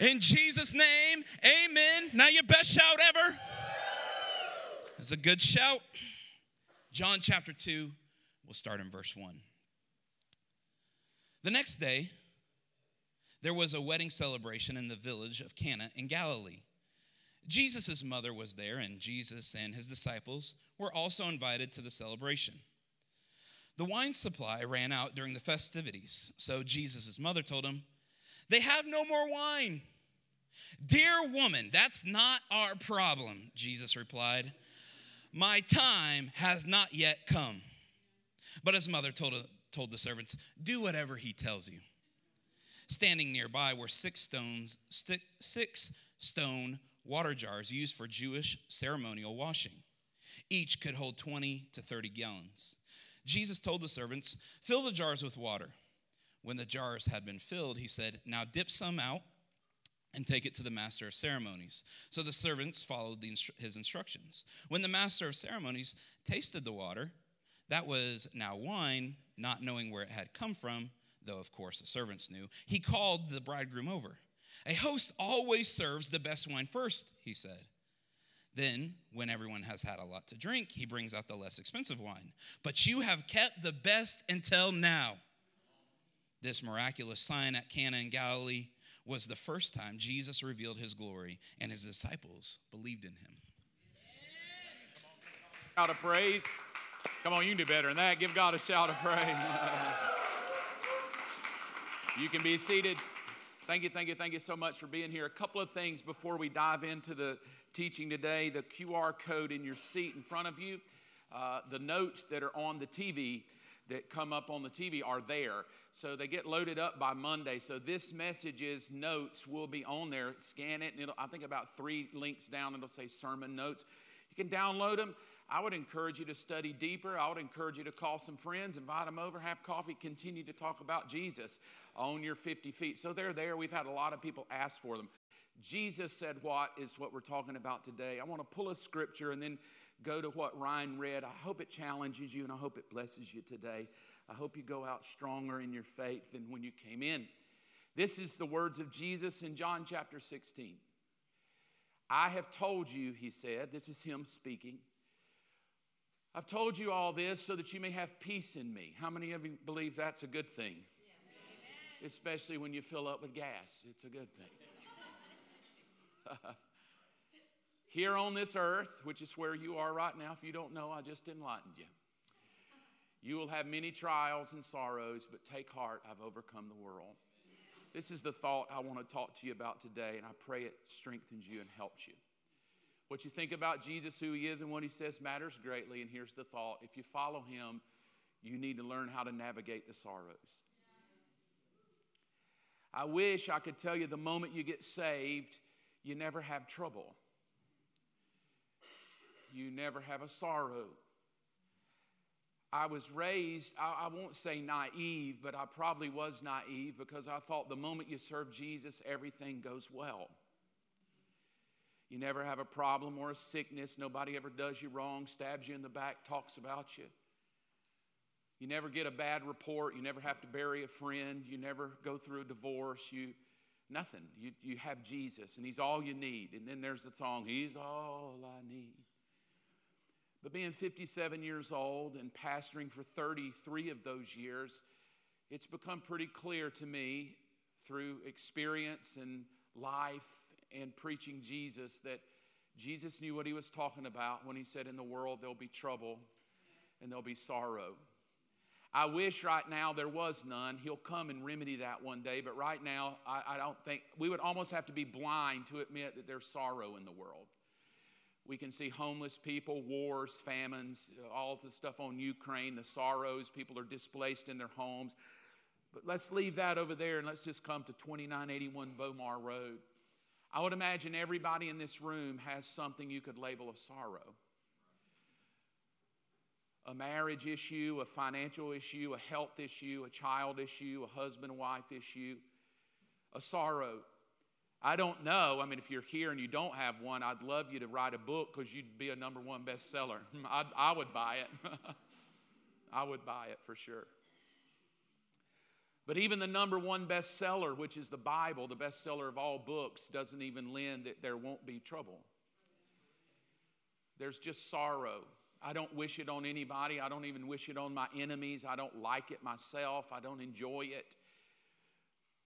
In Jesus' name, amen. Now, your best shout ever. It's a good shout. John chapter 2, we'll start in verse 1. The next day, there was a wedding celebration in the village of Cana in Galilee. Jesus' mother was there, and Jesus and his disciples were also invited to the celebration. The wine supply ran out during the festivities, so Jesus' mother told him, They have no more wine. Dear woman, that's not our problem, Jesus replied. My time has not yet come. But his mother told, told the servants, Do whatever he tells you. Standing nearby were six stones, six stone water jars used for Jewish ceremonial washing. Each could hold 20 to 30 gallons. Jesus told the servants, Fill the jars with water. When the jars had been filled, he said, Now dip some out and take it to the master of ceremonies. So the servants followed the, his instructions. When the master of ceremonies tasted the water, that was now wine, not knowing where it had come from, though of course the servants knew, he called the bridegroom over. A host always serves the best wine first, he said. Then, when everyone has had a lot to drink, he brings out the less expensive wine. But you have kept the best until now. This miraculous sign at Cana in Galilee was the first time Jesus revealed his glory, and his disciples believed in him. Shout of praise. Come on, you can do better than that. Give God a shout of praise. you can be seated. Thank you, thank you, thank you so much for being here. A couple of things before we dive into the teaching today the QR code in your seat in front of you, uh, the notes that are on the TV that come up on the TV are there. So they get loaded up by Monday. So this message's notes will be on there. Scan it, and it'll, I think about three links down, it'll say sermon notes. You can download them. I would encourage you to study deeper. I would encourage you to call some friends, invite them over, have coffee, continue to talk about Jesus on your 50 feet. So they're there. We've had a lot of people ask for them. Jesus said, What is what we're talking about today? I want to pull a scripture and then go to what Ryan read. I hope it challenges you and I hope it blesses you today. I hope you go out stronger in your faith than when you came in. This is the words of Jesus in John chapter 16. I have told you, he said, this is him speaking. I've told you all this so that you may have peace in me. How many of you believe that's a good thing? Yeah. Especially when you fill up with gas, it's a good thing. Here on this earth, which is where you are right now, if you don't know, I just enlightened you. You will have many trials and sorrows, but take heart, I've overcome the world. This is the thought I want to talk to you about today, and I pray it strengthens you and helps you. What you think about Jesus, who he is, and what he says matters greatly. And here's the thought if you follow him, you need to learn how to navigate the sorrows. I wish I could tell you the moment you get saved, you never have trouble, you never have a sorrow. I was raised, I, I, won't say naive, but I probably was naive because I thought the moment you serve Jesus, everything goes well. You never have a problem or a sickness. Nobody ever does you wrong, stabs you in the back, talks about you. You never get a bad report. You never have to bury a friend. You never go through a divorce. You nothing. You, you have Jesus, and He's all you need. And then there's the song, He's all I need. But being 57 years old and pastoring for 33 of those years, it's become pretty clear to me through experience and life and preaching Jesus that Jesus knew what he was talking about when he said, In the world there'll be trouble and there'll be sorrow. I wish right now there was none. He'll come and remedy that one day, but right now, I, I, don't think we would almost have to be blind to admit that there's sorrow in the world. We can see homeless people, wars, famines, all the stuff on Ukraine, the sorrows, people are displaced in their homes. But let's leave that over there and let's just come to 2981 Beaumar Road. I would imagine everybody in this room has something you could label a sorrow a marriage issue, a financial issue, a health issue, a child issue, a husband wife issue, a sorrow. I don't know. I mean, if you're here and you don't have one, I'd love you to write a book because you'd be a number one bestseller. I'd, I would buy it. I would buy it for sure. But even the number one bestseller, which is the Bible, the bestseller of all books, doesn't even lend that there won't be trouble. There's just sorrow. I don't wish it on anybody. I don't even wish it on my enemies. I don't like it myself. I don't enjoy it.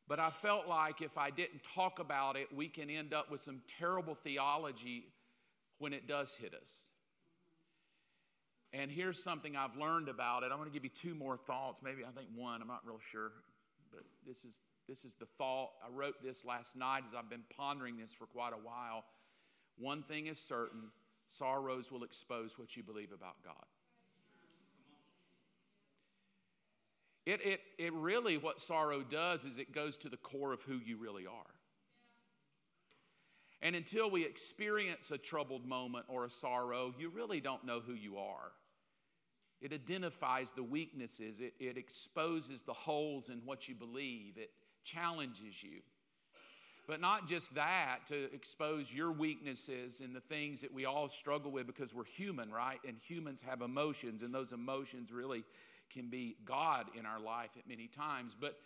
But I felt like if I didn't talk about it, we can end up with some terrible theology when it does hit us. And here's something I've learned about it. I'm going to give you two more thoughts, maybe I think one, I'm not real sure but this is, this is the thought. I wrote this last night as I've been pondering this for quite a while. One thing is certain sorrows will expose what you believe about God. It, it, it really, what sorrow does is it goes to the core of who you really are. And until we experience a troubled moment or a sorrow, you really don't know who you are. It identifies the weaknesses, it, it exposes the holes in what you believe, it challenges you. But not just that, to expose your weaknesses and the things that we all struggle with because we're human, right? And humans have emotions, and those emotions really can be God in our life at many times. But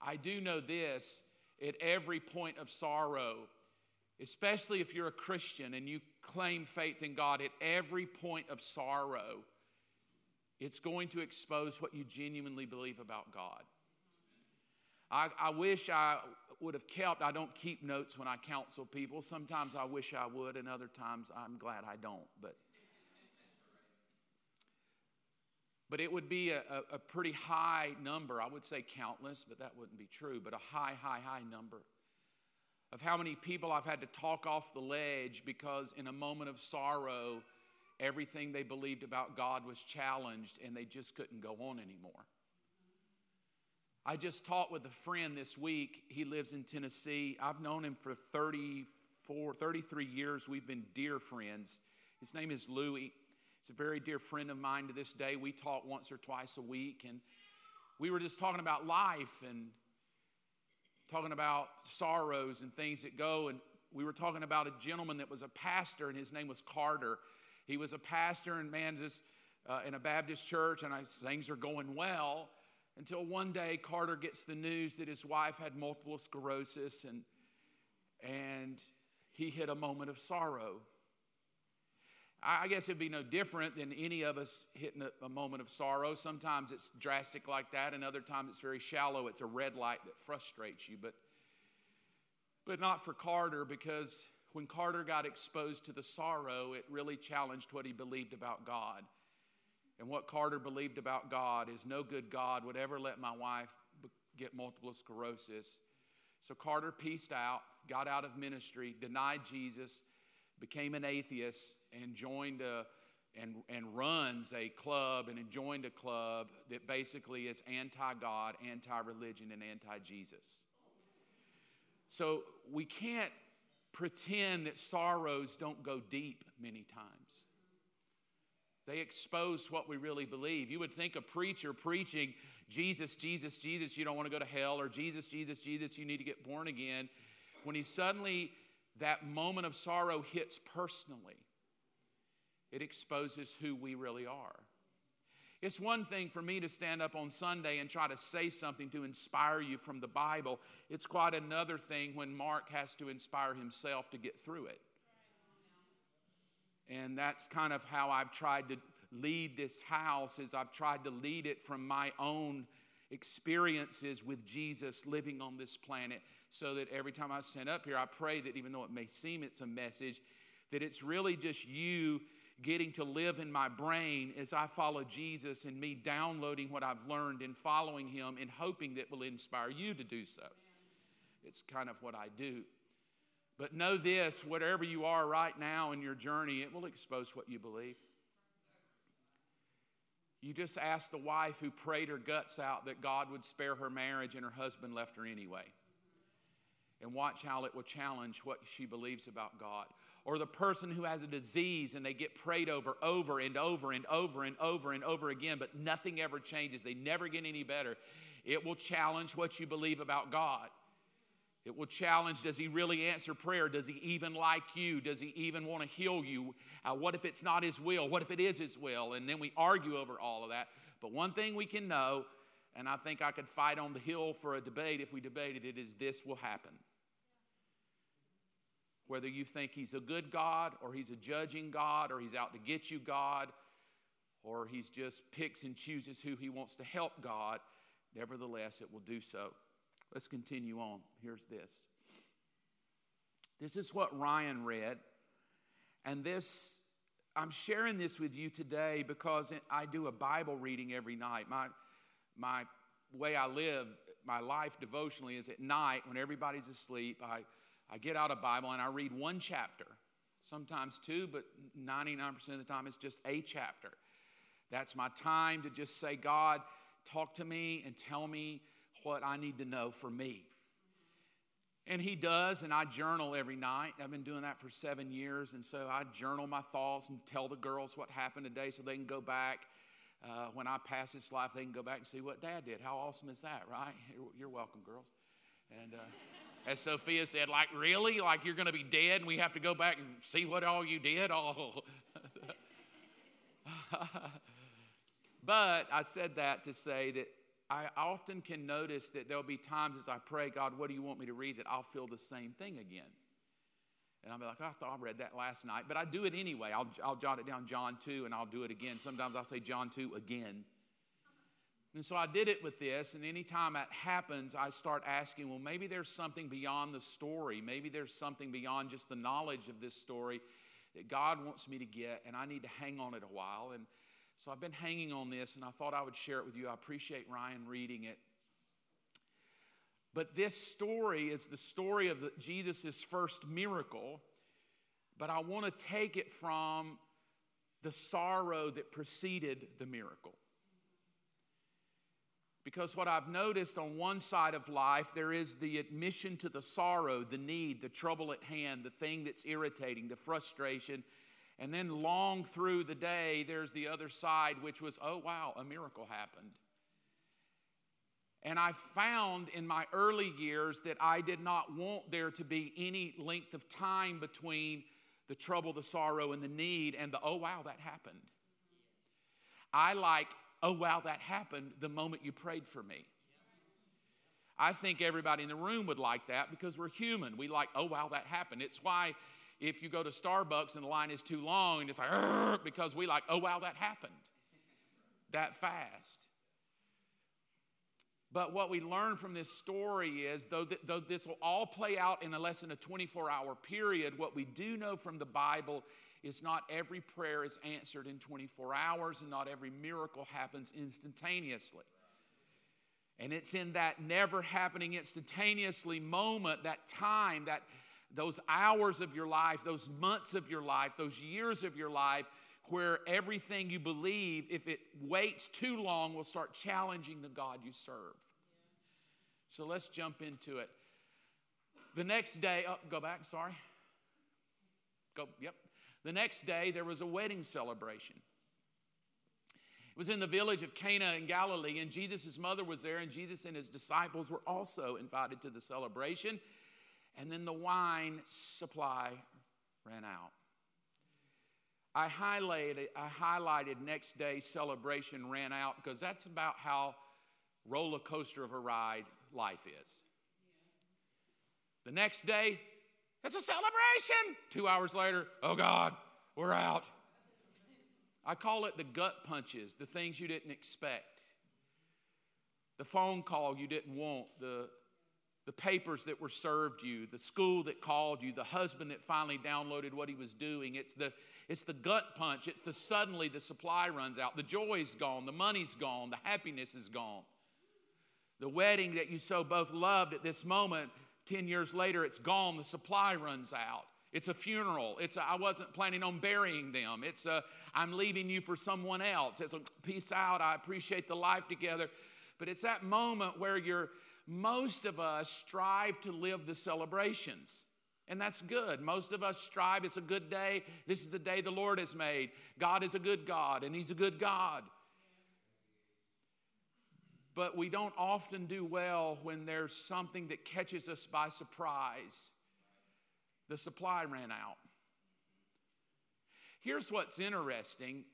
I do know this at every point of sorrow, especially if you're a Christian and you claim faith in God, at every point of sorrow, it's going to expose what you genuinely believe about God. I, I wish I would have kept, I don't keep notes when I counsel people. Sometimes I wish I would, and other times I'm glad I don't. But, but it would be a, a, pretty high number. I would say countless, but that wouldn't be true, but a high, high, high number of how many people I've had to talk off the ledge because in a moment of sorrow, Everything they believed about God was challenged and they just couldn't go on anymore. I just talked with a friend this week. He lives in Tennessee. I've known him for 34, 33 years. We've been dear friends. His name is Louie. He's a very dear friend of mine to this day. We talk once or twice a week, and we were just talking about life and talking about sorrows and things that go. And we were talking about a gentleman that was a pastor, and his name was Carter. He was a pastor in Manzus uh, in a Baptist church, and I, things are going well until one day Carter gets the news that his wife had multiple sclerosis and, and he hit a moment of sorrow. I guess it'd be no different than any of us hitting a, a, moment of sorrow. Sometimes it's drastic like that, and other times it's very shallow. It's a red light that frustrates you, but, but not for Carter because when Carter got exposed to the sorrow, it really challenged what he believed about God. And what Carter believed about God is no good God would ever let my wife get multiple sclerosis. So Carter pieced out, got out of ministry, denied Jesus, became an atheist, and joined a and, and runs a club and joined a club that basically is anti God, anti religion, and anti Jesus. So we can't pretend that sorrows don't go deep many times. They expose what we really believe. You would think a preacher preaching, Jesus, Jesus, Jesus, you don't want to go to hell, or Jesus, Jesus, Jesus, you need to get born again. When he suddenly, that moment of sorrow hits personally, it exposes who we really are. It's one thing for me to stand up on Sunday and try to say something to inspire you from the Bible. It's quite another thing when Mark has to inspire himself to get through it. And that's kind of how I've tried to lead this house is I've tried to lead it from my own experiences with Jesus living on this planet so that every time I stand up here I pray that even though it may seem it's a message that it's really just you getting to live in my brain as I follow Jesus and me downloading what I've learned and following Him and hoping that will inspire you to do so. It's kind of what I do. But know this whatever you are right now in your journey, it will expose what you believe. You just ask the wife who prayed her guts out that God would spare her marriage and her husband left her anyway. And watch how it will challenge what she believes about God. Or the person who has a disease and they get prayed over over and over and over and over and over again, but nothing ever changes. They never get any better. It will challenge what you believe about God. It will challenge does he really answer prayer? Does he even like you? Does he even want to heal you? Uh, what if it's not his will? What if it is his will? And then we argue over all of that. But one thing we can know, and I think I could fight on the hill for a debate if we debated it, is this will happen. Whether you think he's a good God or he's a judging God or he's out to get you God or he's just picks and chooses who he wants to help God, nevertheless, it will do so. Let's continue on. Here's this. This is what Ryan read. And this, I'm sharing this with you today because I do a Bible reading every night. My, my way I live, my life devotionally is at night when everybody's asleep. I, I get out a Bible and I read one chapter, sometimes two, but 99% of the time it's just a chapter. That's my time to just say, God, talk to me and tell me what I need to know for me. And he does, and I journal every night. I've been doing that for seven years, and so I journal my thoughts and tell the girls what happened today so they can go back. Uh, when I pass this life, they can go back and see what dad did. How awesome is that, right? You're welcome, girls. And uh, as Sophia said, like, really? Like, you're going to be dead and we have to go back and see what all you did? Oh. but I said that to say that I often can notice that there'll be times as I pray, God, what do you want me to read? That I'll feel the same thing again. And I'll be like, oh, I thought I read that last night, but I do it anyway. I'll, I'll jot it down, John 2, and I'll do it again. Sometimes I'll say John 2 again. And so I did it with this, and anytime that happens, I start asking, well, maybe there's something beyond the story. Maybe there's something beyond just the knowledge of this story that God wants me to get, and I need to hang on it a while. And so I've been hanging on this and I thought I would share it with you. I appreciate Ryan reading it. But this story is the story of Jesus' first miracle, but I want to take it from the sorrow that preceded the miracle. Because what I've noticed on one side of life, there is the admission to the sorrow, the need, the trouble at hand, the thing that's irritating, the frustration, and then long through the day, there's the other side, which was, oh, wow, a miracle happened. And I found in my early years that I did not want there to be any length of time between the trouble, the sorrow, and the need and the, oh, wow, that happened. I like, oh, wow, that happened the moment you prayed for me. I think everybody in the room would like that because we're human. We like, oh, wow, that happened. It's why if you go to Starbucks and the line is too long it's like, because we like, oh, wow, that happened that fast. But what we learn from this story is, though, th- though this will all play out in a less than a 24 hour period, what we do know from the Bible is not every prayer is answered in 24 hours and not every miracle happens instantaneously. And it's in that never happening instantaneously moment, that time, that those hours of your life, those months of your life, those years of your life, where everything you believe, if it waits too long, will start challenging the God you serve. So let's jump into it. The next day, oh, go back, sorry. Go, yep. The next day, there was a wedding celebration. It was in the village of Cana in Galilee, and Jesus' mother was there, and Jesus and his disciples were also invited to the celebration and then the wine supply ran out. I highlighted, I highlighted next day celebration ran out because that's about how roller coaster of a ride life is. The next day, it's a celebration. Two hours later, oh God, we're out. I call it the gut punches, the things you didn't expect. The phone call you didn't want, the the papers that were served you, the school that called you, the husband that finally downloaded what he was doing. It's the, it's the gut punch. It's the suddenly the supply runs out. The joy's gone. The money's gone. The happiness is gone. The wedding that you so both loved at this moment, 10 years later, it's gone. The supply runs out. It's a funeral. It's I wasn't planning on burying them. It's a I'm leaving you for someone else. It's a peace out. I appreciate the life together. But it's that moment where you're most of us strive to live the celebrations. And that's good. Most of us strive. It's a good day. This is the day the Lord has made. God is a good God, and He's a good God. But we don't often do well when there's something that catches us by surprise. The supply ran out. Here's what's interesting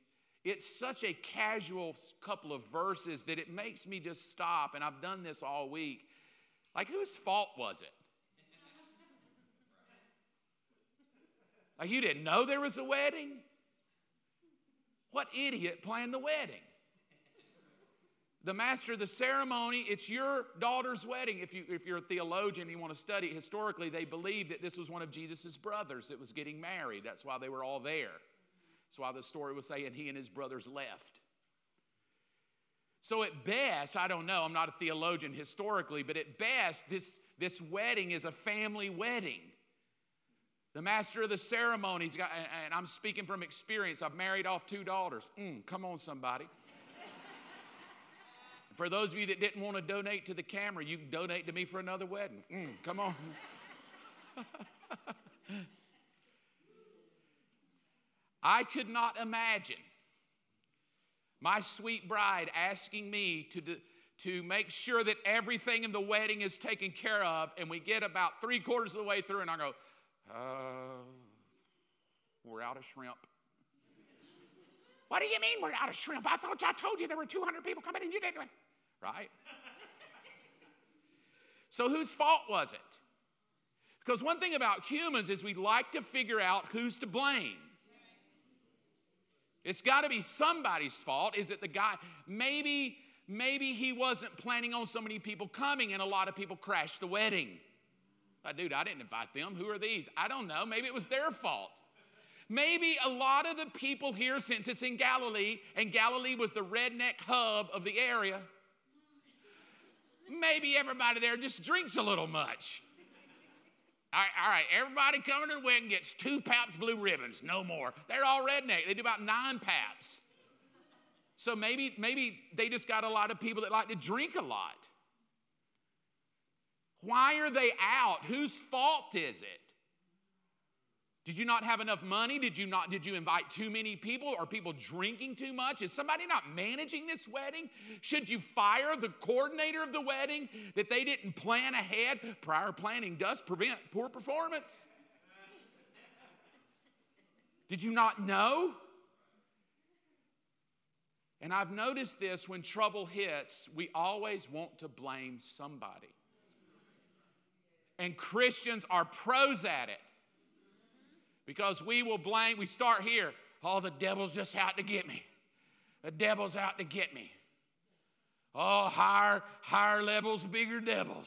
it's such a casual couple of verses that it makes me just stop, and I've done this all week. Like, whose fault was it? Like, you didn't know there was a wedding? What idiot planned the wedding? The master of the ceremony, it's your daughter's wedding. If, you, if you're a theologian and you want to study historically, they believe that this was one of Jesus' brothers that was getting married. That's why they were all there. That's why the story was saying he and his brothers left. So, at best, I don't know, I'm not a theologian historically, but at best, this, this wedding is a family wedding. The master of the ceremonies, got, and I'm speaking from experience, I've married off two daughters. Mm, come on, somebody. For those of you that didn't want to donate to the camera, you can donate to me for another wedding. Mm, come on. I could not imagine my sweet bride asking me to, do, to make sure that everything in the wedding is taken care of, and we get about three quarters of the way through, and I go, uh, we're out of shrimp. what do you mean we're out of shrimp? I thought I told you there were 200 people coming and you didn't. Right? so whose fault was it? Because one thing about humans is we like to figure out who's to blame. It's got to be somebody's fault. Is it the guy? Maybe, maybe he wasn't planning on so many people coming and a lot of people crashed the wedding. Dude, I didn't invite them. Who are these? I don't know. Maybe it was their fault. Maybe a lot of the people here, since it's in Galilee, and Galilee was the redneck hub of the area, maybe everybody there just drinks a little much. All right, all right, everybody coming to the wedding gets two Pabst blue ribbons, no more. They're all redneck. They do about nine Pabst. So maybe, maybe they just got a lot of people that like to drink a lot. Why are they out? Whose fault is it? Did you not have enough money? Did you not did you invite too many people? Are people drinking too much? Is somebody not managing this wedding? Should you fire the coordinator of the wedding that they didn't plan ahead? Prior planning does prevent poor performance. Did you not know? And I've noticed this when trouble hits, we always want to blame somebody. And Christians are pros at it because we will blame, we start here. Oh, the devil's just out to get me. The devil's out to get me. Oh, higher, higher levels, bigger devils.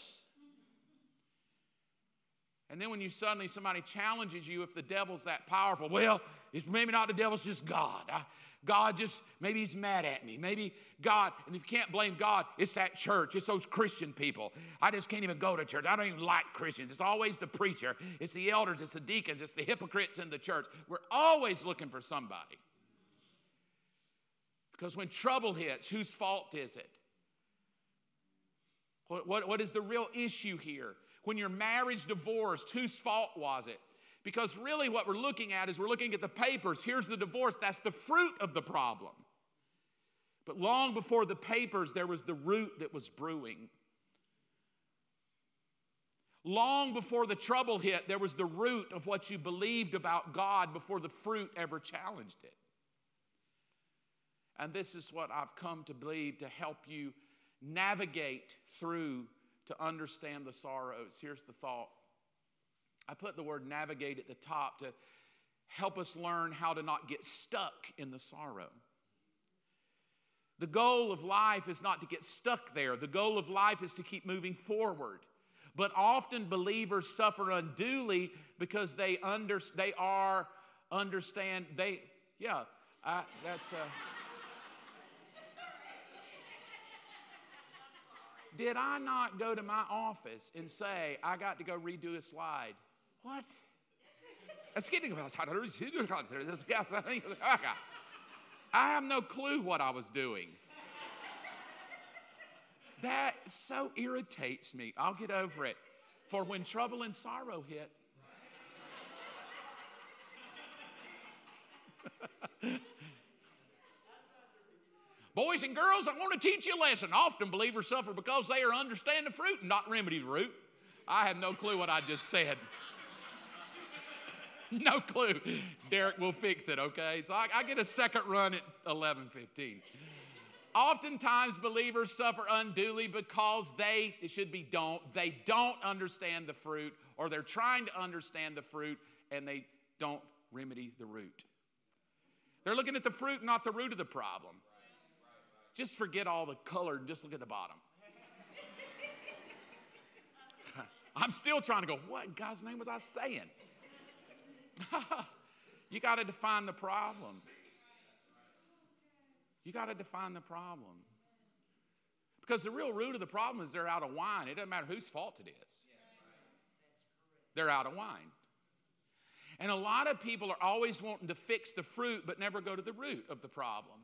And then when you suddenly somebody challenges you, if the devil's that powerful, well, it's maybe not the devil's just God. I, God just, maybe he's mad at me. Maybe God, and if you can't blame God, it's that church. It's those Christian people. I just can't even go to church. I don't even like Christians. It's always the preacher, it's the elders, it's the deacons, it's the hypocrites in the church. We're always looking for somebody. Because when trouble hits, whose fault is it? What, what, what is the real issue here? When your marriage divorced, whose fault was it? Because really, what we're looking at is we're looking at the papers. Here's the divorce, that's the fruit of the problem. But long before the papers, there was the root that was brewing. Long before the trouble hit, there was the root of what you believed about God before the fruit ever challenged it. And this is what I've come to believe to help you navigate through to understand the sorrows. Here's the thought I put the word navigate at the top to help us learn how to not get stuck in the sorrow. The goal of life is not to get stuck there. The goal of life is to keep moving forward. But often believers suffer unduly because they under, they are understand they yeah I, that's uh, did I not go to my office and say I got to go redo a slide? What? I have no clue what I was doing. That so irritates me. I'll get over it. For when trouble and sorrow hit, Boys and girls, I want to teach you a lesson. Often believers suffer because they are understand the fruit and not remedy the root. I have no clue what I just said. no clue. Derek will fix it, okay? So I, I get a second run at 11:15. Oftentimes believers suffer unduly because they, it should be don't, they don't understand the fruit or they're trying to understand the fruit and they don't remedy the root. They're looking at the fruit, not the root of the problem. Just forget all the color and just look at the bottom. I'm still trying to go, what in God's name was I saying? you got to define the problem. You got to define the problem. Because the real root of the problem is they're out of wine. It doesn't matter whose fault it is, they're out of wine. And a lot of people are always wanting to fix the fruit but never go to the root of the problem.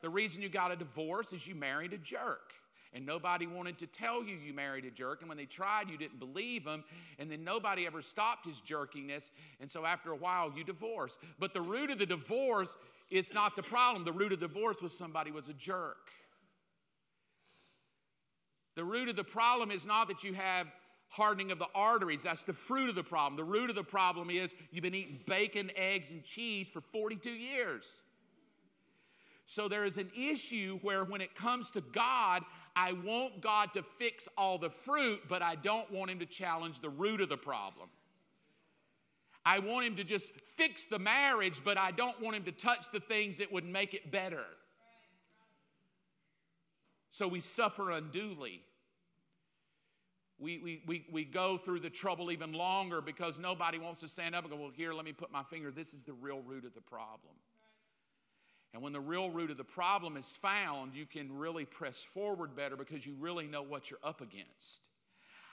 The reason you got a divorce is you married a jerk. And nobody wanted to tell you you married a jerk. And when they tried, you didn't believe them. And then nobody ever stopped his jerkiness. And so after a while, you divorce. But the root of the divorce is not the problem. The root of the divorce was somebody was a jerk. The root of the problem is not that you have hardening of the arteries. That's the fruit of the problem. The root of the problem is you've been eating bacon, eggs, and cheese for 42 years. So there is an issue where when it comes to God, I want God to fix all the fruit, but I don't want Him to challenge the root of the problem. I want Him to just fix the marriage, but I don't want Him to touch the things that would make it better. So we suffer unduly we, we, we, we go through the trouble even longer because nobody wants to stand up and go, Well, here, let me put my finger. This is the real root of the problem. And when the real root of the problem is found, you can really press forward better because you really know what you're up against.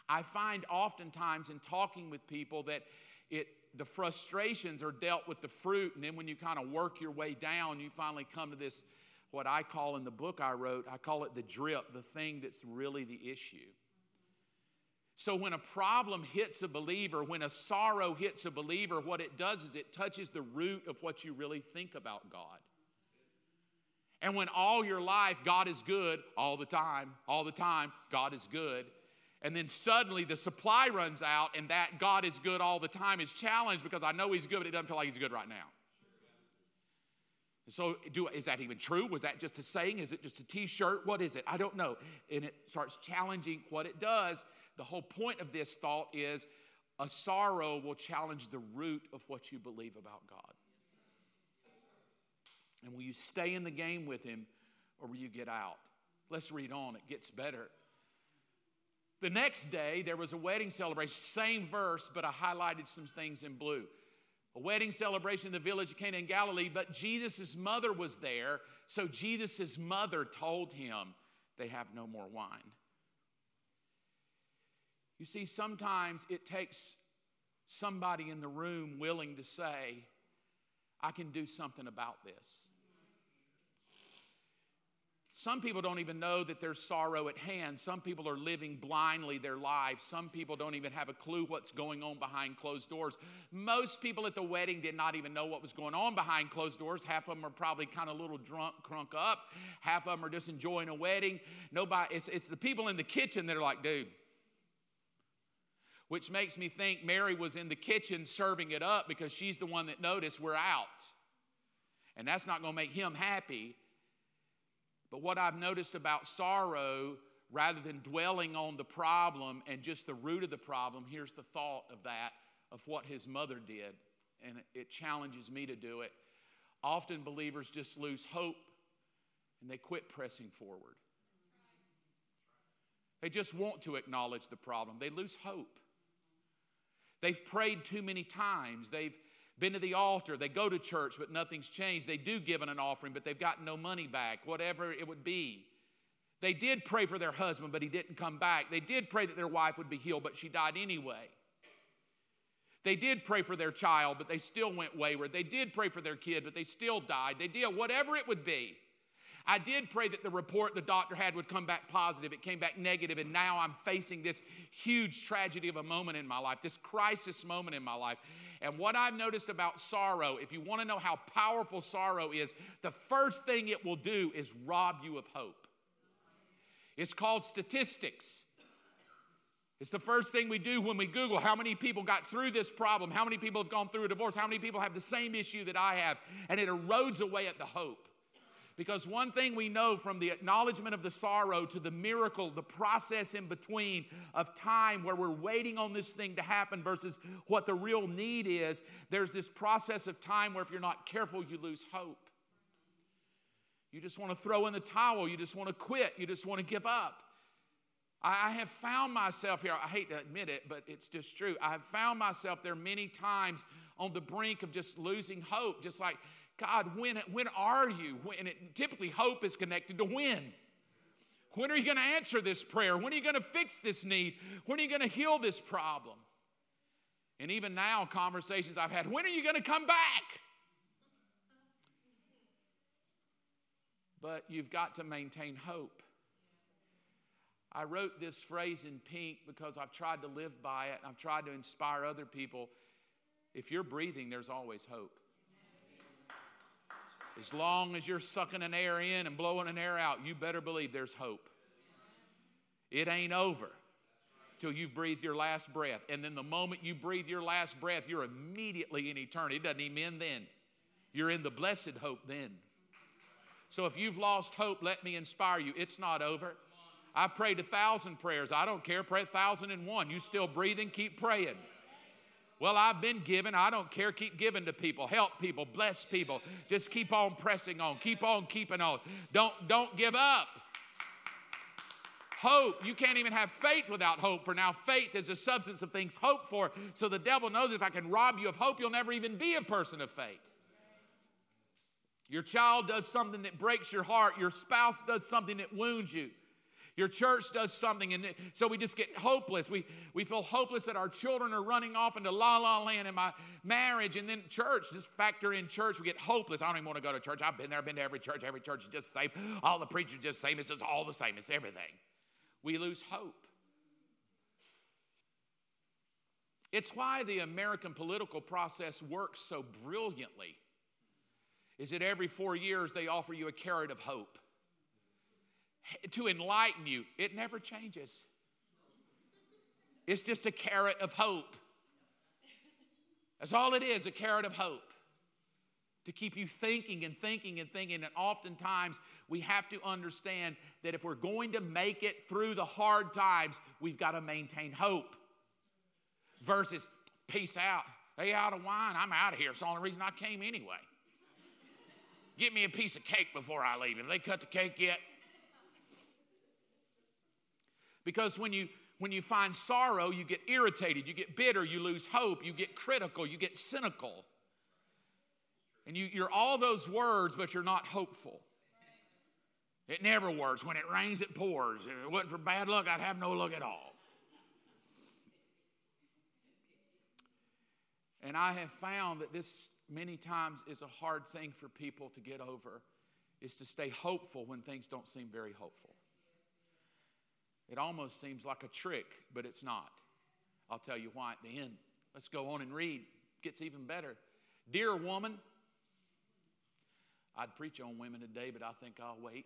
I find oftentimes in talking with people that it, the frustrations are dealt with the fruit, and then when you kind of work your way down, you finally come to this, what I call in the book I wrote, I call it the drip, the thing that's really the issue. So, when a problem hits a believer, when a sorrow hits a believer, what it does is it touches the root of what you really think about God. And when all your life God is good all the time, all the time, God is good. And then suddenly the supply runs out, and that God is good all the time is challenged because I know He's good, but it doesn't feel like He's good right now. So, do, is that even true? Was that just a saying? Is it just a t shirt? What is it? I don't know. And it starts challenging what it does the whole point of this thought is a sorrow will challenge the root of what you believe about God. And will you stay in the game with Him or will you get out? Let's read on, it gets better. The next day, there was a wedding celebration, same verse, but I highlighted some things in blue. A wedding celebration in the village of Cana in Galilee, but Jesus' mother was there, so Jesus' mother told him, They have no more wine. You see, sometimes it takes somebody in the room willing to say, I can do something about this. Some people don't even know that there's sorrow at hand. Some people are living blindly their lives. Some people don't even have a clue what's going on behind closed doors. Most people at the wedding did not even know what was going on behind closed doors. Half of them are probably kind of a little drunk, crunk up. Half of them are just enjoying a wedding. Nobody, it's, it's the people in the kitchen that are like, dude, which makes me think Mary was in the kitchen serving it up because she's the one that noticed we're out. And that's not going to make him happy. But what I've noticed about sorrow, rather than dwelling on the problem and just the root of the problem, here's the thought of that, of what his mother did. And it challenges me to do it. Often believers just lose hope and they quit pressing forward. They just want to acknowledge the problem, they lose hope. They've prayed too many times. They've been to the altar. They go to church, but nothing's changed. They do give an offering, but they've gotten no money back, whatever it would be. They did pray for their husband, but he didn't come back. They did pray that their wife would be healed, but she died anyway. They did pray for their child, but they still went wayward. They did pray for their kid, but they still died. They did whatever it would be. I did pray that the report the doctor had would come back positive. It came back negative, and now I'm facing this huge tragedy of a moment in my life, this crisis moment in my life. And what I've noticed about sorrow, if you want to know how powerful sorrow is, the first thing it will do is rob you of hope. It's called statistics. It's the first thing we do when we Google how many people got through this problem, how many people have gone through a divorce, how many people have the same issue that I have, and it erodes away at the hope. Because one thing we know from the acknowledgement of the sorrow to the miracle, the process in between of time where we're waiting on this thing to happen versus what the real need is, there's this process of time where if you're not careful, you lose hope. You just want to throw in the towel, you just want to quit, you just want to give up. I have found myself here, I hate to admit it, but it's just true. I have found myself there many times on the brink of just losing hope, just like, God, when, when are you? When it, typically, hope is connected to when. When are you going to answer this prayer? When are you going to fix this need? When are you going to heal this problem? And even now, conversations I've had, when are you going to come back? But you've got to maintain hope. I wrote this phrase in pink because I've tried to live by it and I've tried to inspire other people. If you're breathing, there's always hope. As long as you're sucking an air in and blowing an air out, you better believe there's hope. It ain't over till you breathe your last breath. And then the moment you breathe your last breath, you're immediately in eternity. It doesn't even end then. You're in the blessed hope then. So if you've lost hope, let me inspire you. It's not over. I've prayed a thousand prayers. I don't care. Pray a thousand and one. You still breathing? Keep praying. Well, I've been given. I don't care. Keep giving to people. Help people. Bless people. Just keep on pressing on. Keep on keeping on. Don't, don't give up. Hope. You can't even have faith without hope, for now faith is the substance of things hoped for. So the devil knows if I can rob you of hope, you'll never even be a person of faith. Your child does something that breaks your heart. Your spouse does something that wounds you. Your church does something, and so we just get hopeless. We, we feel hopeless that our children are running off into la la land in my marriage, and then church, just factor in church, we get hopeless. I don't even want to go to church. I've been there, I've been to every church. Every church is just the same. All the preachers just the same. It's just all the same. It's everything. We lose hope. It's why the American political process works so brilliantly. Is that every four years they offer you a carrot of hope to enlighten you. It never changes. It's just a carrot of hope. That's all it is a carrot of hope to keep you thinking and thinking and thinking. And oftentimes, we have to understand that if we're going to make it through the hard times, we've got to maintain hope. Versus, peace out. They out of wine. I'm out of here. It's the only reason I came anyway. Get me a piece of cake before I leave. Have they cut the cake yet? Because when you when you find sorrow, you get irritated, you get bitter, you lose hope, you get critical, you get cynical. And you, you're all those words, but you're not hopeful. It never works. When it rains, it pours. If it wasn't for bad luck, I'd have no luck at all. And I have found that this many times is a hard thing for people to get over, is to stay hopeful when things don't seem very hopeful. It almost seems like a trick, but it's not. I'll tell you why at the end. Let's go on and read. It gets even better. Dear woman, I'd preach on women today, but I think I'll wait.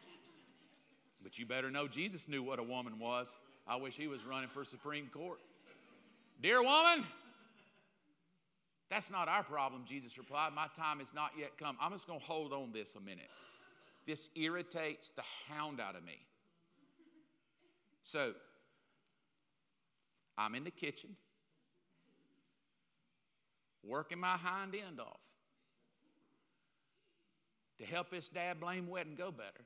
but you better know Jesus knew what a woman was. I wish he was running for Supreme Court. Dear woman, that's not our problem, Jesus replied. My time has not yet come. I'm just going to hold on this a minute. This irritates the hound out of me. So, I'm in the kitchen, working my hind end off to help this dad blame wet and go better.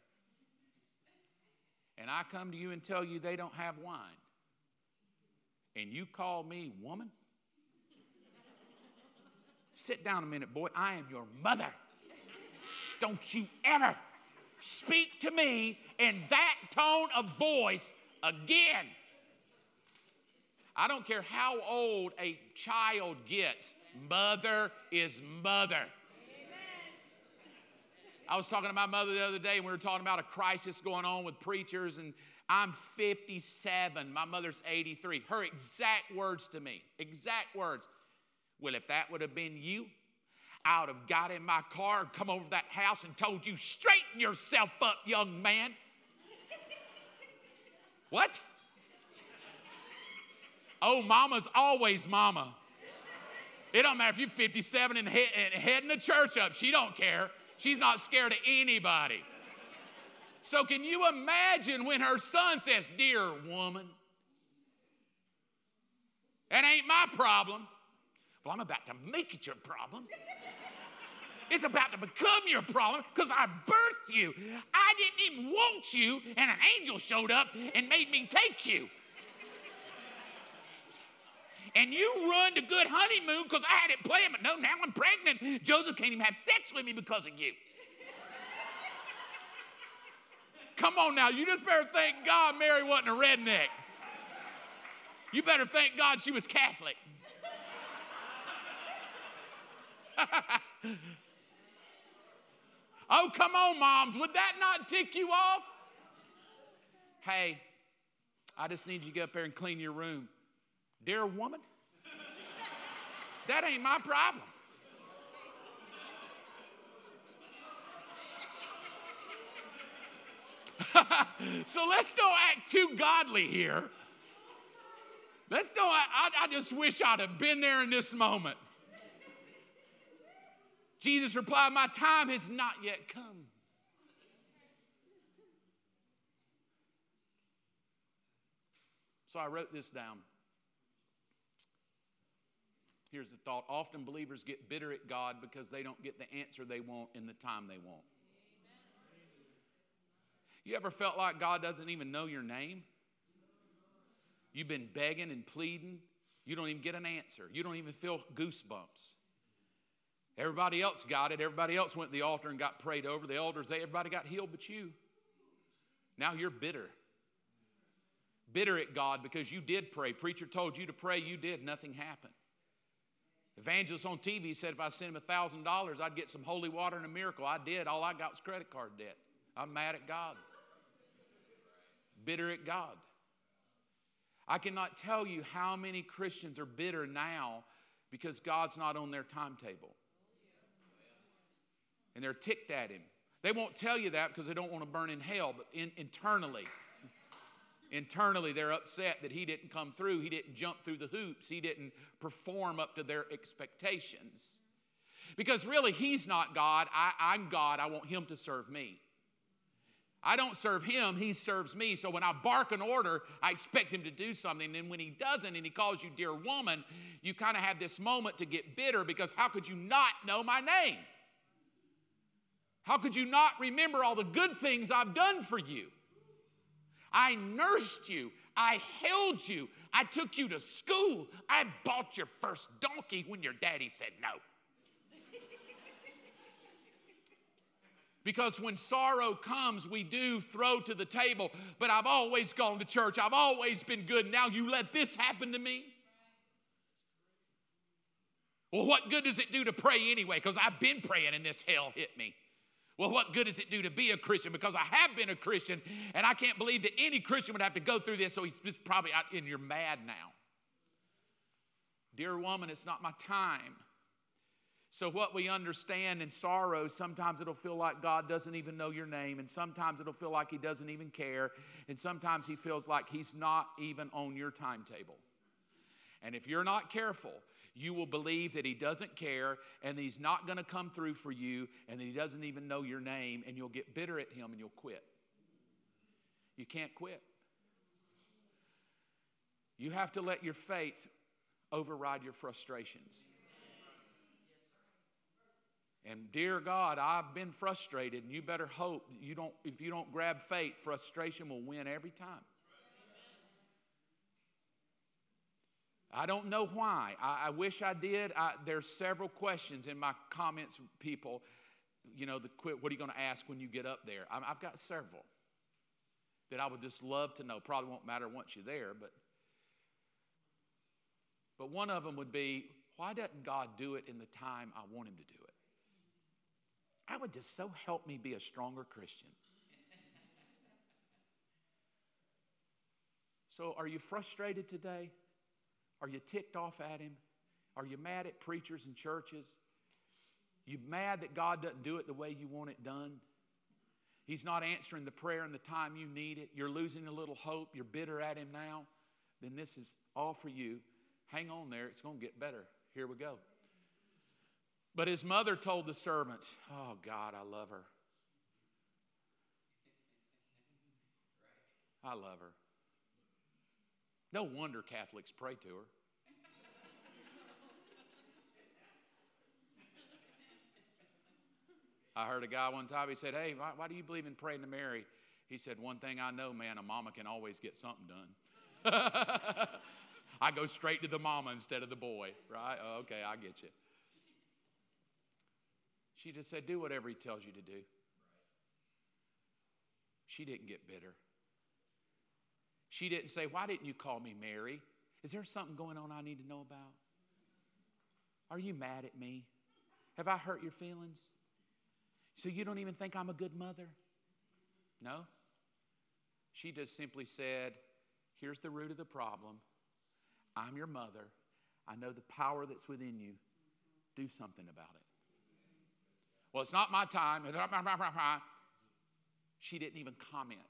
And I come to you and tell you they don't have wine. And you call me woman? Sit down a minute, boy. I am your mother. Don't you ever speak to me in that tone of voice again. I don't care how old a child gets, mother is mother. I was talking to my mother the other day, and we were talking about a crisis going on with preachers, and I'm 57. My mother's 83. Her exact words to me, exact words. Well, if that would have been you, I would have got in my car come over to that house and told you, straighten yourself up, young man. What? Oh, mama's always mama. It don't matter if you're 57 and, and heading the church up. She don't care. She's not scared of anybody. So can you imagine when her son says, "Dear woman, that ain't my problem." Well, I'm about to make it your problem. It's about to become your problem because I birthed you. I didn't even want you, and an angel showed up and made me take you and you run to good honeymoon because I had it planned, but no, now I'm pregnant. Joseph can't even have sex with me because of you. Come on now, you just better thank God Mary wasn't a redneck. You better thank God she was Catholic. oh, come on, moms, would that not tick you off? Hey, I just need you to get up there and clean your room. Dear woman, that ain't my problem. so let's don't act too godly here. Let's don't, I, I just wish I'd have been there in this moment. Jesus replied, My time has not yet come. So I wrote this down. Here's the thought often believers get bitter at God because they don't get the answer they want in the time they want. You ever felt like God doesn't even know your name? You've been begging and pleading, you don't even get an answer. You don't even feel goosebumps. Everybody else got it. Everybody else went to the altar and got prayed over. The elders, they, everybody got healed but you. Now you're bitter. Bitter at God because you did pray. Preacher told you to pray, you did, nothing happened. Evangelist on TV said if I sent him $1,000, I'd get some holy water and a miracle. I did. All I got was credit card debt. I'm mad at God. Bitter at God. I cannot tell you how many Christians are bitter now because God's not on their timetable. And they're ticked at Him. They won't tell you that because they don't want to burn in hell, but in, internally, Internally, they're upset that he didn't come through. He didn't jump through the hoops. He didn't perform up to their expectations. Because really, he's not God. I, am God. I want him to serve me. I don't serve him, he serves me. So when I bark an order, I expect him to do something. And when he doesn't and he calls you dear woman, you kind of have this moment to get bitter because how could you not know my name? How could you not remember all the good things I've done for you? I nursed you. I held you. I took you to school. I bought your first donkey when your daddy said no. Because when sorrow comes, we do throw to the table. But I've always gone to church. I've always been good. Now you let this happen to me? Well, what good does it do to pray anyway? Because I've been praying and this hell hit me. Well, what good does it do to be a Christian? Because I have been a Christian, and I can't believe that any Christian would have to go through this, so he's just probably out, and you're mad now. Dear woman, it's not my time. So, what we understand in sorrow, sometimes it'll feel like God doesn't even know your name, and sometimes it'll feel like He doesn't even care, and sometimes He feels like He's not even on your timetable. And if you're not careful, you will believe that He doesn't care and He's not going to come through for you and that He doesn't even know your name, and you'll get bitter at Him and you'll quit. You can't quit. You have to let your faith override your frustrations. And dear God, I've been frustrated, and you better hope you don't, if you don't grab faith, frustration will win every time. I don't know why. I, I wish I did. I, there's several questions in my comments, people. You know, the what are you going to ask when you get up there? I, I've got several that I would just love to know. Probably won't matter once you're there, but but one of them would be, why doesn't God do it in the time I want Him to do it? That would just so help me be a stronger Christian. So, are you frustrated today? Are you ticked off at him? Are you mad at preachers and churches? You mad that God doesn't do it the way you want it done? He's not answering the prayer in the time you need it. You're losing a little hope. You're bitter at him now. Then this is all for you. Hang on there. It's going to get better. Here we go. But his mother told the servants, Oh, God, I love her. I love her. No wonder Catholics pray to her. I heard a guy one time, he said, Hey, why, why, do you believe in praying to Mary? He said, One thing I know, man, a mama can always get something done. I go straight to the mama instead of the boy, right? Oh, okay, I get you. She just said, Do whatever he tells you to do. She didn't get bitter. She didn't say, Why didn't you call me Mary? Is there something going on I need to know about? Are you mad at me? Have I hurt your feelings? So you don't even think I'm a good mother? No. She just simply said, Here's the root of the problem. I'm your mother. I know the power that's within you. Do something about it. Well, it's not my time. She didn't even comment.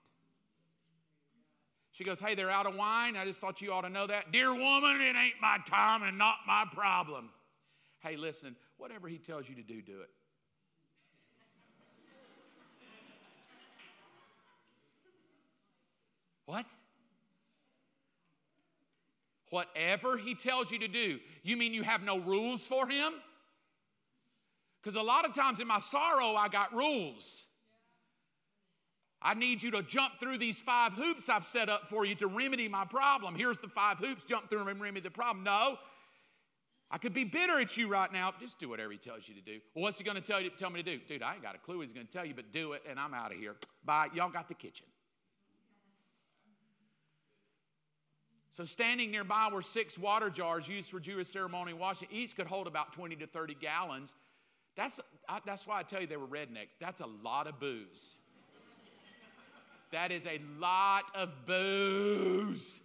She goes, Hey, they're out of wine. I just thought you ought to know that. Dear woman, it ain't my time and not my problem. Hey, listen, whatever he tells you to do, do it. What? Whatever he tells you to do, you mean you have no rules for him? Because a lot of times in my sorrow, I got rules. I need you to jump through these five hoops I've set up for you to remedy my problem. Here's the five hoops, jump through them and remedy the problem. No, I could be bitter at you right now. Just do whatever he tells you to do. Well, what's he going to tell you? Tell me to do, dude. I ain't got a clue he's going to tell you, but do it, and I'm out of here. Bye. Y'all got the kitchen. So, standing nearby were six water jars used for Jewish ceremonial washing. Each could hold about 20 to 30 gallons. That's, I, that's why I tell you they were rednecks. That's a lot of booze. That is a lot of booze.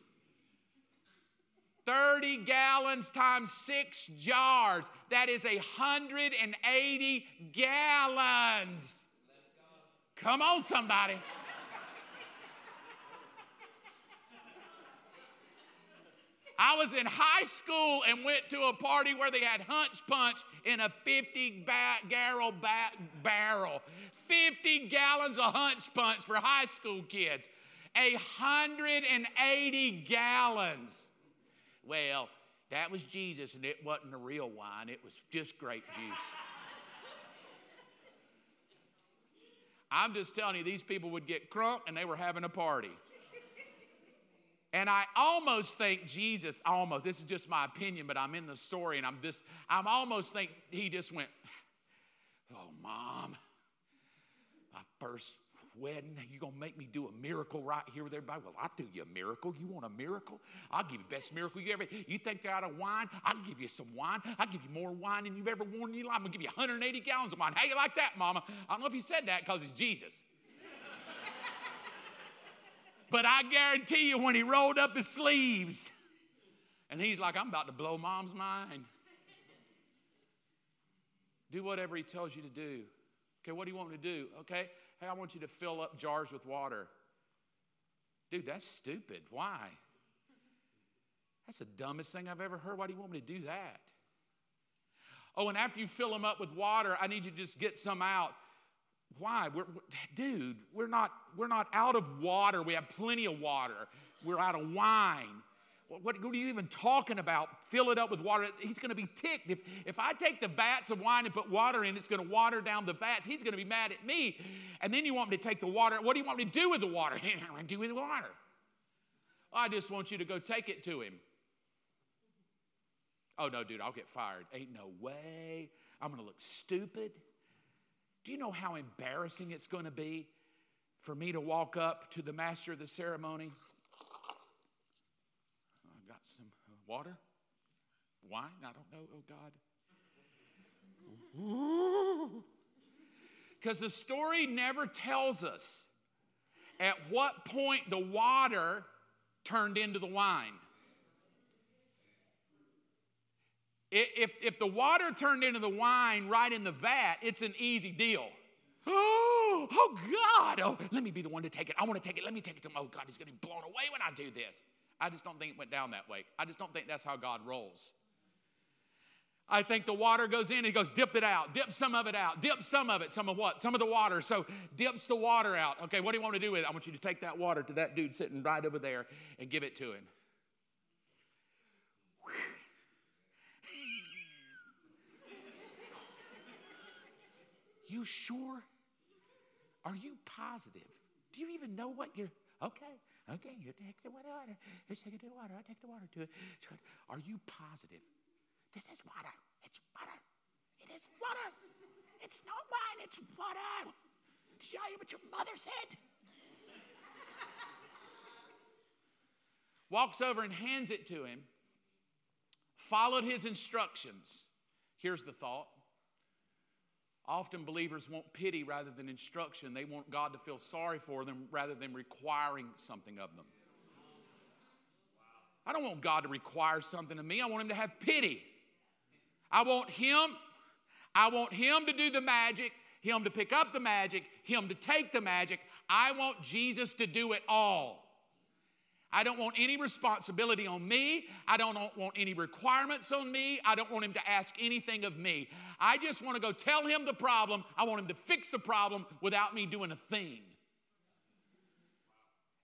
30 gallons times six jars. That is 180 gallons. Come on, somebody. I was in high school and went to a party where they had hunch punch in a 50 ba- barrel ba- barrel. 50 gallons of hunch punch for high school kids. 180 gallons. Well, that was Jesus, and it wasn't the real wine, it was just grape juice. I'm just telling you, these people would get crunk and they were having a party. And I almost think Jesus, almost, this is just my opinion, but I'm in the story and I'm just, I'm almost think he just went, Oh, mom, my first wedding, you gonna make me do a miracle right here with everybody? Well, I'll do you a miracle. You want a miracle? I'll give you the best miracle you ever. You think they're out of wine? I'll give you some wine. I'll give you more wine than you've ever worn in your life. I'm gonna give you 180 gallons of wine. How you like that, mama? I don't know if he said that because it's Jesus. But I guarantee you, when he rolled up his sleeves, and he's like, I'm about to blow mom's mind. Do whatever he tells you to do. Okay, what do you want me to do? Okay, hey, I want you to fill up jars with water. Dude, that's stupid. Why? That's the dumbest thing I've ever heard. Why do you want me to do that? Oh, and after you fill them up with water, I need you to just get some out. Why? We're, dude, we're not, we're not out of water. We have plenty of water. We're out of wine. What, what, are you even talking about? Fill it up with water. He's going to be ticked. If, if I take the vats of wine and put water in, it's going to water down the vats. He's going to be mad at me. And then you want me to take the water. What do you want me to do with the water? Do with the water? I just want you to go take it to him. Oh, no, dude, I'll get fired. Ain't no way. I'm going to look stupid. Do you know how embarrassing it's going to be for me to walk up to the master of the ceremony? I've got some water, wine, I don't know, oh God. Because the story never tells us at what point the water turned into the wine. If, if the water turned into the wine right in the vat, it's an easy deal. Oh, oh God. Oh, let me be the one to take it. I want to take it. Let me take it to him. Oh God, he's going to be blown away when I do this. I just don't think it went down that way. I just don't think that's how God rolls. I think the water goes in, he goes, dip it out, dip some of it out, dip some of it, some of what? Some of the water. So dips the water out. Okay, what do you want to do with it? I want you to take that water to that dude sitting right over there and give it to him. You sure? Are you positive? Do you even know what you're okay? Okay, you take the water. Let's take the water. I take the water to it. Are you positive? This is water. It's water. It is water. It's not wine, it's water. Did you hear what your mother said? Walks over and hands it to him, followed his instructions. Here's the thought. Often believers want pity rather than instruction. They want God to feel sorry for them rather than requiring something of them. I don't want God to require something of me. I want Him to have pity. I want Him, I want Him to do the magic, Him to pick up the magic, Him to take the magic. I want Jesus to do it all. I don't want any responsibility on me. I don't want any requirements on me. I don't want him to ask anything of me. I just want to go tell him the problem. I want him to fix the problem without me doing a thing.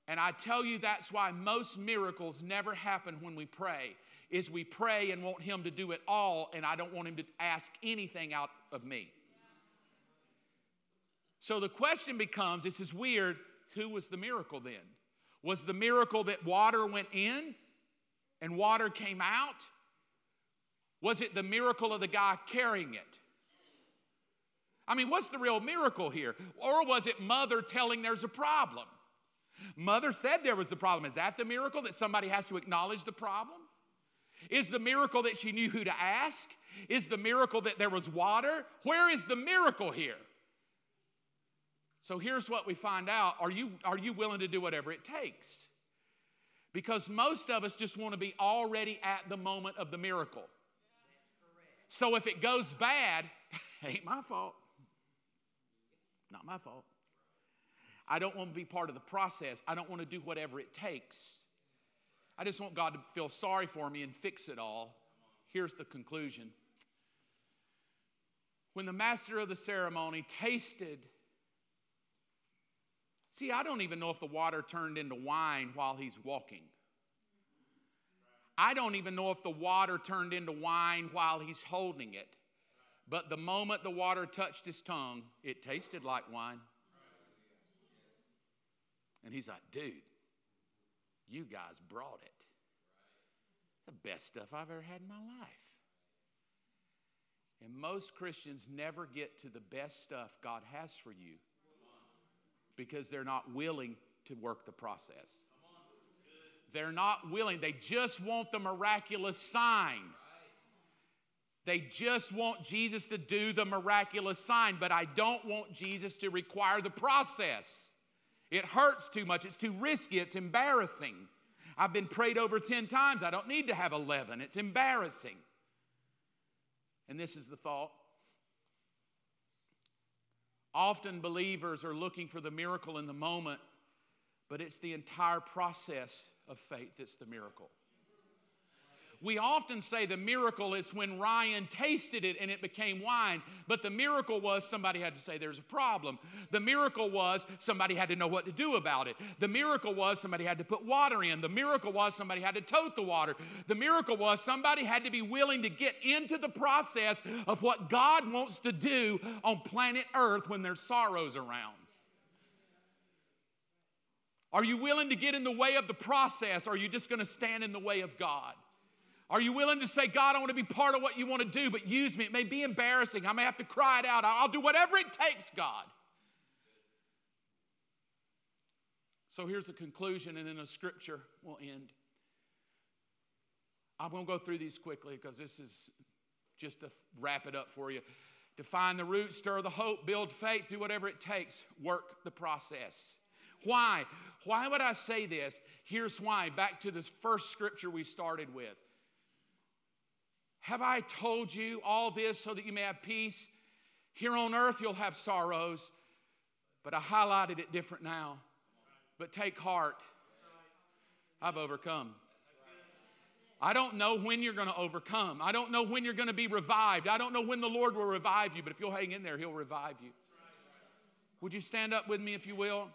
And I tell you that's why most miracles never happen when we pray is we pray and want Him to do it all, and I don't want Him to ask anything out of me. So the question becomes this is weird who was the miracle then? Was the miracle that water went in and water came out? Was it the miracle of the guy carrying it? I mean, what's the real miracle here? Or was it mother telling there's a problem? Mother said there was a problem. Is that the miracle that somebody has to acknowledge the problem? Is the miracle that she knew who to ask? Is the miracle that there was water? Where is the miracle here? So here's what we find out Are you, are you willing to do whatever it takes? Because most of us just want to be already at the moment of the miracle. So if it goes bad, ain't my fault. Not my fault. I don't want to be part of the process. I don't want to do whatever it takes. I just want God to feel sorry for me and fix it all. Here's the conclusion. When the master of the ceremony tasted, see, I don't even know if the water turned into wine while he's walking. I don't even know if the water turned into wine while he's holding it. But the moment the water touched his tongue, it tasted like wine. And he's like, dude, you guys brought it. The best stuff I've ever had in my life. And most Christians never get to the best stuff God has for you because they're not willing to work the process. They're not willing. They just want the miraculous sign. They just want Jesus to do the miraculous sign, but I don't want Jesus to require the process. It hurts too much, it's too risky, it's embarrassing. I've been prayed over 10 times. I don't need to have 11. It's embarrassing. And this is the thought. Often believers are looking for the miracle in the moment, but it's the entire process of faith that's the miracle. We often say the miracle is when Ryan tasted it and it became wine, but the miracle was somebody had to say there's a problem. The miracle was somebody had to know what to do about it. The miracle was somebody had to put water in. The miracle was somebody had to tote the water. The miracle was somebody had to be willing to get into the process of what God wants to do on planet Earth when there's sorrows around. Are you willing to get in the way of the process or are you just going to stand in the way of God? Are you willing to say, God, I want to be part of what you want to do, but use me? It may be embarrassing. I may have to cry it out. I'll do whatever it takes, God. So here's the conclusion, and then a scripture will end. I'm going to go through these quickly because this is just to wrap it up for you. Define the root, stir the hope, build faith, do whatever it takes. Work the process. Why? Why would I say this? Here's why. Back to this first scripture we started with. Have I told you all this so that you may have peace? Here on earth you'll have sorrows, but I highlighted it different now. But take heart. I've overcome. I don't know when you're going to overcome. I don't know when you're going to be revived. I don't know when the Lord will revive you, but if you'll hang in there, He'll revive you. Would you stand up with me if you will?